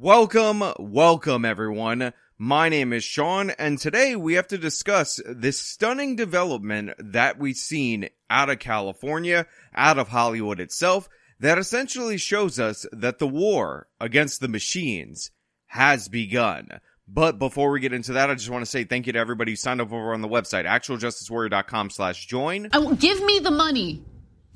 Welcome, welcome everyone. My name is Sean and today we have to discuss this stunning development that we've seen out of California, out of Hollywood itself, that essentially shows us that the war against the machines has begun. But before we get into that, I just want to say thank you to everybody who signed up over on the website, actualjusticewarrior.com slash join. Will give me the money.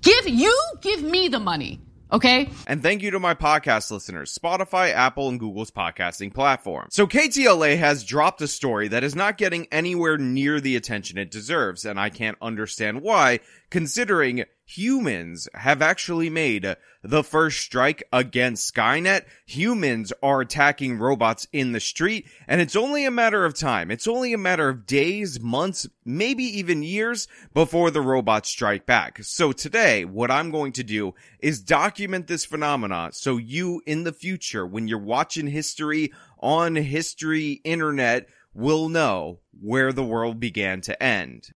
Give you give me the money. Okay. And thank you to my podcast listeners, Spotify, Apple, and Google's podcasting platform. So KTLA has dropped a story that is not getting anywhere near the attention it deserves, and I can't understand why, considering humans have actually made the first strike against Skynet. Humans are attacking robots in the street, and it's only a matter of time. It's only a matter of days, months, maybe even years before the robots strike back. So today, what I'm going to do is document this phenomena so you in the future, when you're watching history on history internet, will know where the world began to end.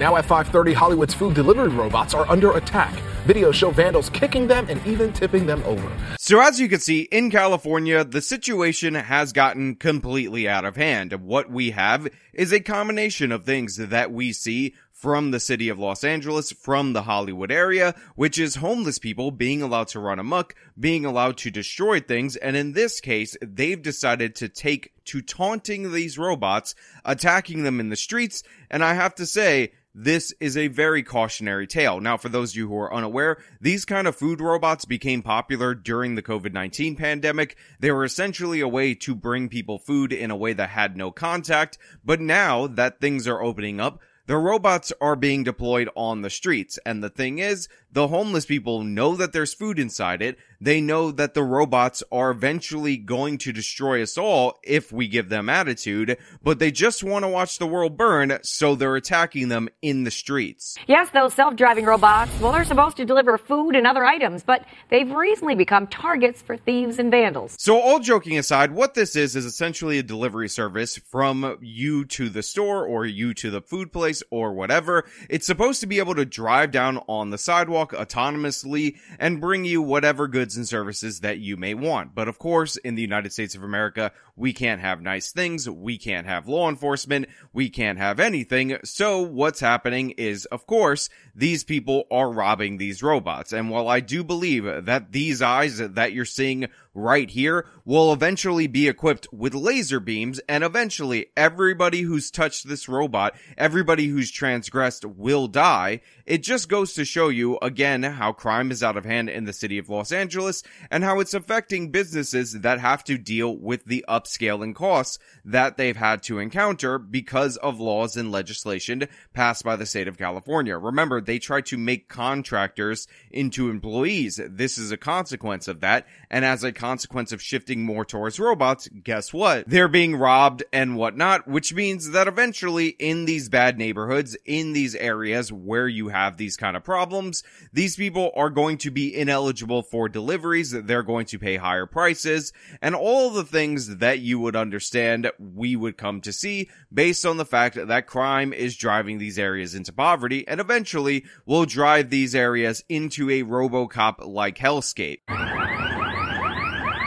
Now at 5:30, Hollywood's food delivery robots are under attack. Videos show vandals kicking them and even tipping them over. So as you can see, in California, the situation has gotten completely out of hand. What we have is a combination of things that we see from the city of Los Angeles, from the Hollywood area, which is homeless people being allowed to run amok, being allowed to destroy things, and in this case, they've decided to take to taunting these robots, attacking them in the streets, and I have to say, this is a very cautionary tale. Now, for those of you who are unaware, these kind of food robots became popular during the COVID-19 pandemic. They were essentially a way to bring people food in a way that had no contact. But now that things are opening up, the robots are being deployed on the streets. And the thing is, the homeless people know that there's food inside it. They know that the robots are eventually going to destroy us all if we give them attitude, but they just want to watch the world burn, so they're attacking them in the streets. Yes, those self-driving robots, well, they're supposed to deliver food and other items, but they've recently become targets for thieves and vandals. So all joking aside, what this is is essentially a delivery service from you to the store or you to the food place or whatever. It's supposed to be able to drive down on the sidewalk autonomously and bring you whatever goods and services that you may want. But of course, in the United States of America, we can't have nice things. We can't have law enforcement. We can't have anything. So what's happening is, of course, these people are robbing these robots. And while I do believe that these eyes that you're seeing right here will eventually be equipped with laser beams and eventually everybody who's touched this robot, everybody who's transgressed will die. It just goes to show you again how crime is out of hand in the city of Los Angeles and how it's affecting businesses that have to deal with the upscaling costs that they've had to encounter because of laws and legislation passed by the state of California. Remember, they tried to make contractors into employees. This is a consequence of that. And as a consequence of shifting more towards robots, guess what? They're being robbed and whatnot, which means that eventually in these bad neighborhoods, in these areas where you have these kind of problems, these people are going to be ineligible for deliveries. They're going to pay higher prices and all the things that you would understand we would come to see based on the fact that crime is driving these areas into poverty and eventually will drive these areas into a Robocop like hellscape.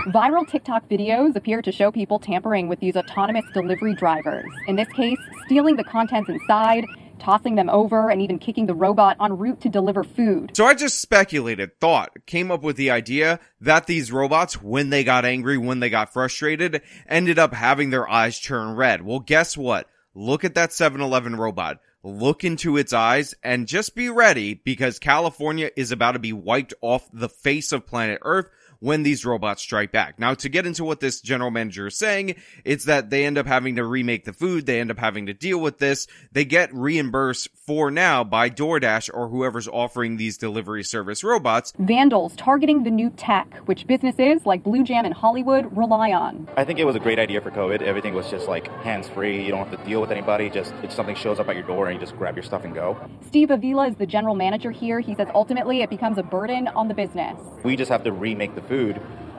Viral TikTok videos appear to show people tampering with these autonomous delivery drivers. In this case, stealing the contents inside, tossing them over, and even kicking the robot en route to deliver food. So I just speculated, thought, came up with the idea that these robots, when they got angry, when they got frustrated, ended up having their eyes turn red. Well, guess what? Look at that 7-Eleven robot look into its eyes and just be ready because California is about to be wiped off the face of planet Earth when these robots strike back. Now, to get into what this general manager is saying, it's that they end up having to remake the food. They end up having to deal with this. They get reimbursed for now by DoorDash or whoever's offering these delivery service robots. Vandals targeting the new tech, which businesses like Blu Jam in Hollywood rely on. I think it was a great idea for COVID. Everything was just like hands free. You don't have to deal with anybody. Just if something shows up at your door and you just grab your stuff and go. Steve Avila is the general manager here. He says ultimately it becomes a burden on the business. We just have to remake the food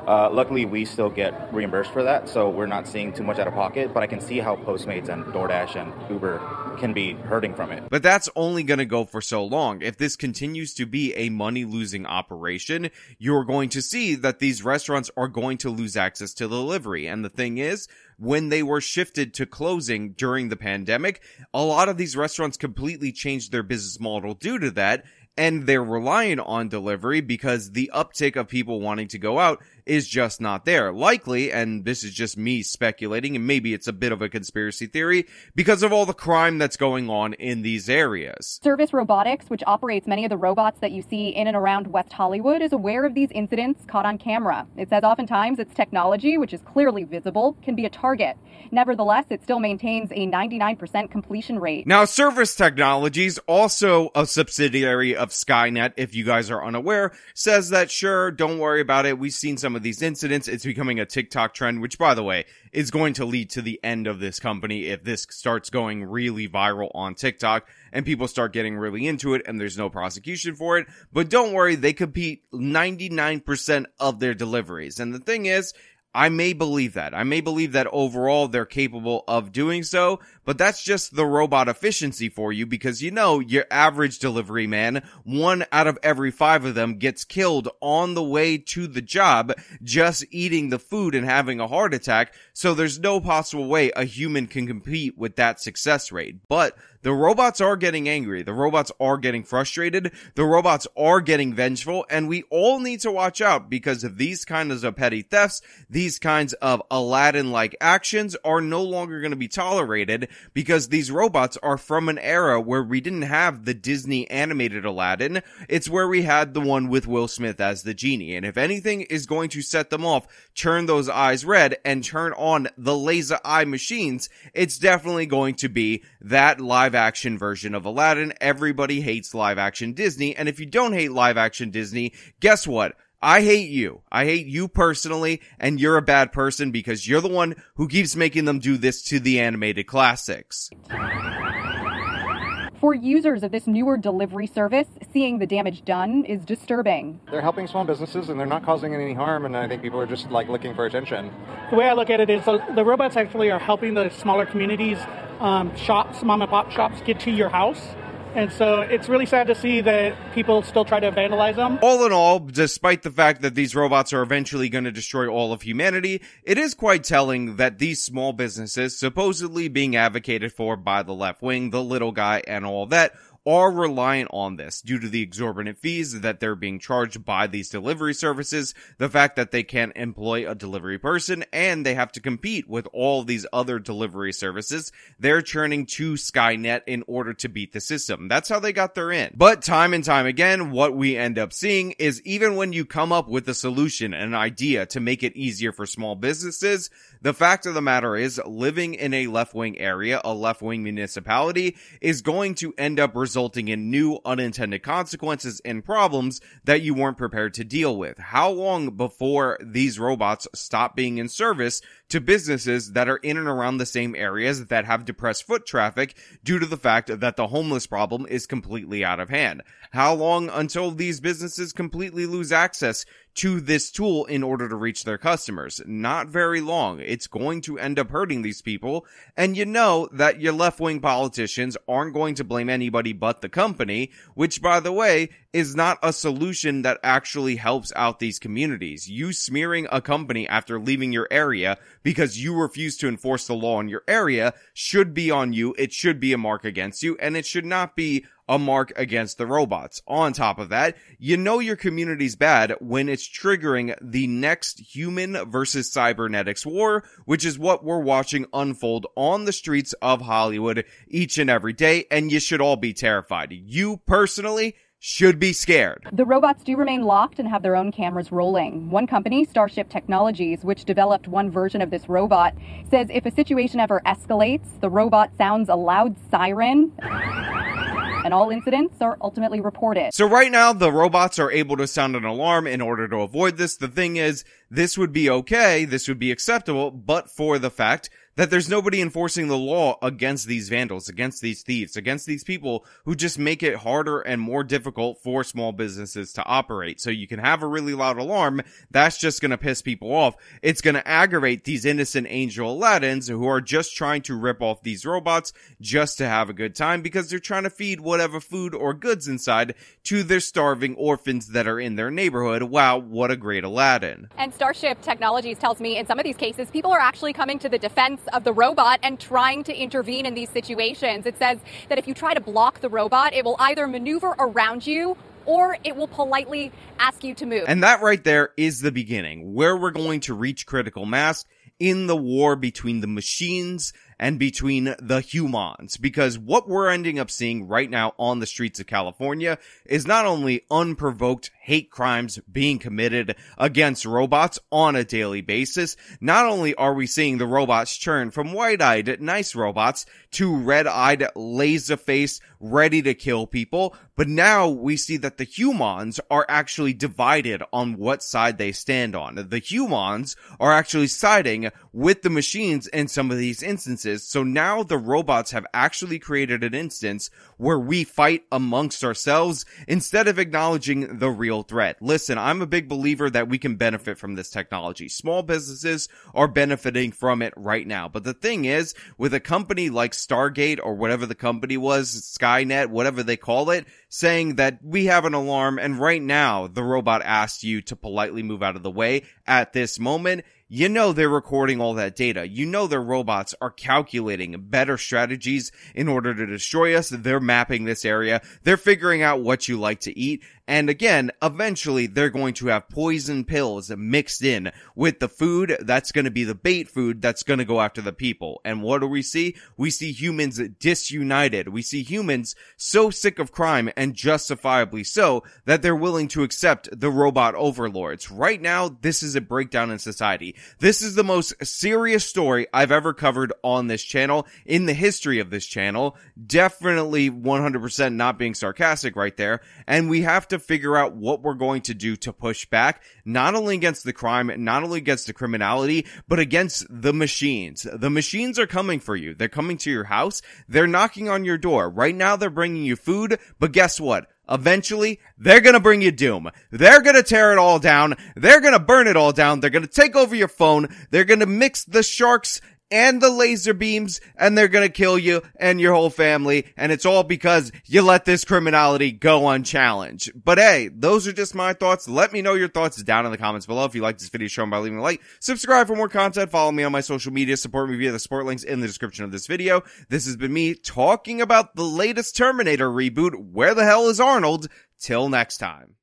Uh, luckily, we still get reimbursed for that, so we're not seeing too much out of pocket. But I can see how Postmates and DoorDash and Uber can be hurting from it. But that's only going to go for so long. If this continues to be a money losing operation, you're going to see that these restaurants are going to lose access to delivery. And the thing is, when they were shifted to closing during the pandemic, a lot of these restaurants completely changed their business model due to that and they're relying on delivery because the uptick of people wanting to go out is just not there. Likely, and this is just me speculating, and maybe it's a bit of a conspiracy theory, because of all the crime that's going on in these areas. Service Robotics, which operates many of the robots that you see in and around West Hollywood, is aware of these incidents caught on camera. It says oftentimes its technology, which is clearly visible, can be a target. Nevertheless, it still maintains a 99% completion rate. Now, Service Technologies, also a subsidiary of Skynet, if you guys are unaware, says that sure, don't worry about it. We've seen some of these incidents. It's becoming a TikTok trend, which by the way, is going to lead to the end of this company if this starts going really viral on TikTok and people start getting really into it and there's no prosecution for it. But don't worry, they compete 99% of their deliveries. And the thing is, I may believe that. I may believe that overall they're capable of doing so, but that's just the robot efficiency for you because you know your average delivery man, one out of every five of them gets killed on the way to the job just eating the food and having a heart attack. So there's no possible way a human can compete with that success rate. But the robots are getting angry. The robots are getting frustrated. The robots are getting vengeful and we all need to watch out because of these kinds of petty thefts, these kinds of Aladdin-like actions are no longer going to be tolerated because these robots are from an era where we didn't have the Disney animated Aladdin. It's where we had the one with Will Smith as the genie. And if anything is going to set them off, turn those eyes red and turn on the laser eye machines, it's definitely going to be that live action version of Aladdin. Everybody hates live action Disney. And if you don't hate live action Disney, guess what? I hate you. I hate you personally, and you're a bad person because you're the one who keeps making them do this to the animated classics. For users of this newer delivery service, seeing the damage done is disturbing. They're helping small businesses and they're not causing any harm, and I think people are just like looking for attention. The way I look at it is the, the robots actually are helping the smaller communities, um, shops, mom and pop shops, get to your house and so it's really sad to see that people still try to vandalize them. All in all, despite the fact that these robots are eventually going to destroy all of humanity, it is quite telling that these small businesses, supposedly being advocated for by the left wing, the little guy, and all that, are reliant on this due to the exorbitant fees that they're being charged by these delivery services, the fact that they can't employ a delivery person, and they have to compete with all these other delivery services. They're churning to Skynet in order to beat the system. That's how they got their in. But time and time again, what we end up seeing is even when you come up with a solution, an idea to make it easier for small businesses, the fact of the matter is living in a left wing area, a left wing municipality is going to end up resulting in new unintended consequences and problems that you weren't prepared to deal with. How long before these robots stop being in service to businesses that are in and around the same areas that have depressed foot traffic due to the fact that the homeless problem is completely out of hand? How long until these businesses completely lose access to this tool in order to reach their customers. Not very long. It's going to end up hurting these people. And you know that your left wing politicians aren't going to blame anybody but the company, which by the way is not a solution that actually helps out these communities. You smearing a company after leaving your area because you refuse to enforce the law in your area should be on you. It should be a mark against you and it should not be a mark against the robots. On top of that, you know your community's bad when it's triggering the next human versus cybernetics war, which is what we're watching unfold on the streets of Hollywood each and every day, and you should all be terrified. You personally should be scared. The robots do remain locked and have their own cameras rolling. One company, Starship Technologies, which developed one version of this robot, says if a situation ever escalates, the robot sounds a loud siren and all incidents are ultimately reported. So right now, the robots are able to sound an alarm in order to avoid this. The thing is, this would be okay, this would be acceptable, but for the fact that there's nobody enforcing the law against these vandals, against these thieves, against these people who just make it harder and more difficult for small businesses to operate. So you can have a really loud alarm. That's just going to piss people off. It's going to aggravate these innocent angel Aladdins who are just trying to rip off these robots just to have a good time because they're trying to feed whatever food or goods inside to their starving orphans that are in their neighborhood. Wow, what a great Aladdin. And Starship Technologies tells me in some of these cases, people are actually coming to the defense of the robot and trying to intervene in these situations. It says that if you try to block the robot, it will either maneuver around you or it will politely ask you to move. And that right there is the beginning, where we're going to reach critical mass in the war between the machines and between the humans. Because what we're ending up seeing right now on the streets of California is not only unprovoked hate crimes being committed against robots on a daily basis, not only are we seeing the robots churn from white-eyed nice robots to red-eyed laser-faced ready to kill people, but now we see that the humans are actually divided on what side they stand on. The humans are actually siding with the machines in some of these instances. So now the robots have actually created an instance where we fight amongst ourselves instead of acknowledging the real threat. Listen, I'm a big believer that we can benefit from this technology. Small businesses are benefiting from it right now. But the thing is, with a company like Stargate or whatever the company was, Skynet, whatever they call it, saying that we have an alarm and right now the robot asked you to politely move out of the way at this moment, you know they're recording all that data. You know their robots are calculating better strategies in order to destroy us. They're mapping this area. They're figuring out what you like to eat. And again, eventually they're going to have poison pills mixed in with the food that's going to be the bait food that's going to go after the people. And what do we see? We see humans disunited. We see humans so sick of crime and justifiably so that they're willing to accept the robot overlords. Right now, this is a breakdown in society. This is the most serious story I've ever covered on this channel in the history of this channel. Definitely 100% not being sarcastic right there. And we have to figure out what we're going to do to push back, not only against the crime, not only against the criminality, but against the machines. The machines are coming for you. They're coming to your house. They're knocking on your door. Right now they're bringing you food, but guess what? Eventually, they're gonna bring you doom. They're gonna tear it all down. They're gonna burn it all down. They're gonna take over your phone. They're gonna mix the sharks and the laser beams and they're gonna kill you and your whole family and it's all because you let this criminality go unchallenged. But hey, those are just my thoughts. Let me know your thoughts down in the comments below. If you like this video, show them by leaving a like, subscribe for more content, follow me on my social media, support me via the support links in the description of this video. This has been me talking about the latest Terminator reboot. Where the hell is Arnold? Till next time.